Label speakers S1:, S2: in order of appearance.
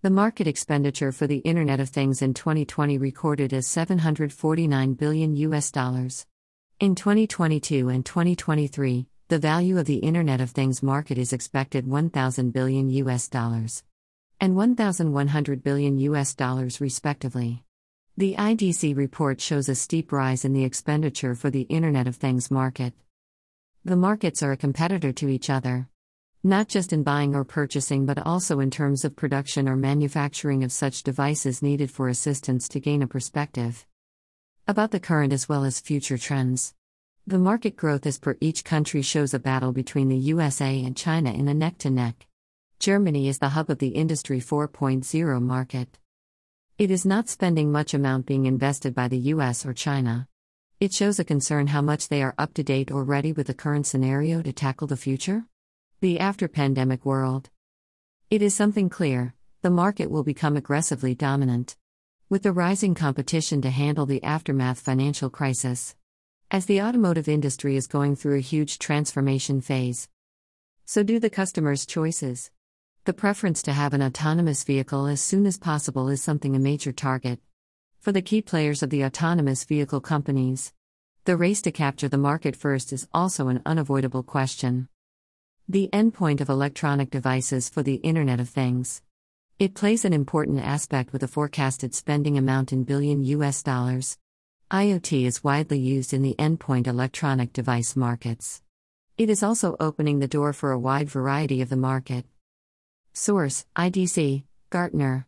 S1: The market expenditure for the Internet of Things in 2020 recorded as 749 billion US dollars. In 2022 and 2023, the value of the Internet of Things market is expected 1000 billion US dollars and 1100 billion US dollars respectively. The IDC report shows a steep rise in the expenditure for the Internet of Things market. The markets are a competitor to each other not just in buying or purchasing but also in terms of production or manufacturing of such devices needed for assistance to gain a perspective about the current as well as future trends. The market growth as per each country shows a battle between the USA and China in a neck to neck. Germany is the hub of the Industry 4.0 market. It is not spending much amount being invested by the US or China. It shows a concern how much they are up to date or ready with the current scenario to tackle the future. The after pandemic world. It is something clear the market will become aggressively dominant. With the rising competition to handle the aftermath financial crisis. As the automotive industry is going through a huge transformation phase. So do the customers' choices. The preference to have an autonomous vehicle as soon as possible is something a major target. For the key players of the autonomous vehicle companies, the race to capture the market first is also an unavoidable question. The endpoint of electronic devices for the Internet of Things. It plays an important aspect with a forecasted spending amount in billion US dollars. IoT is widely used in the endpoint electronic device markets. It is also opening the door for a wide variety of the market. Source IDC, Gartner.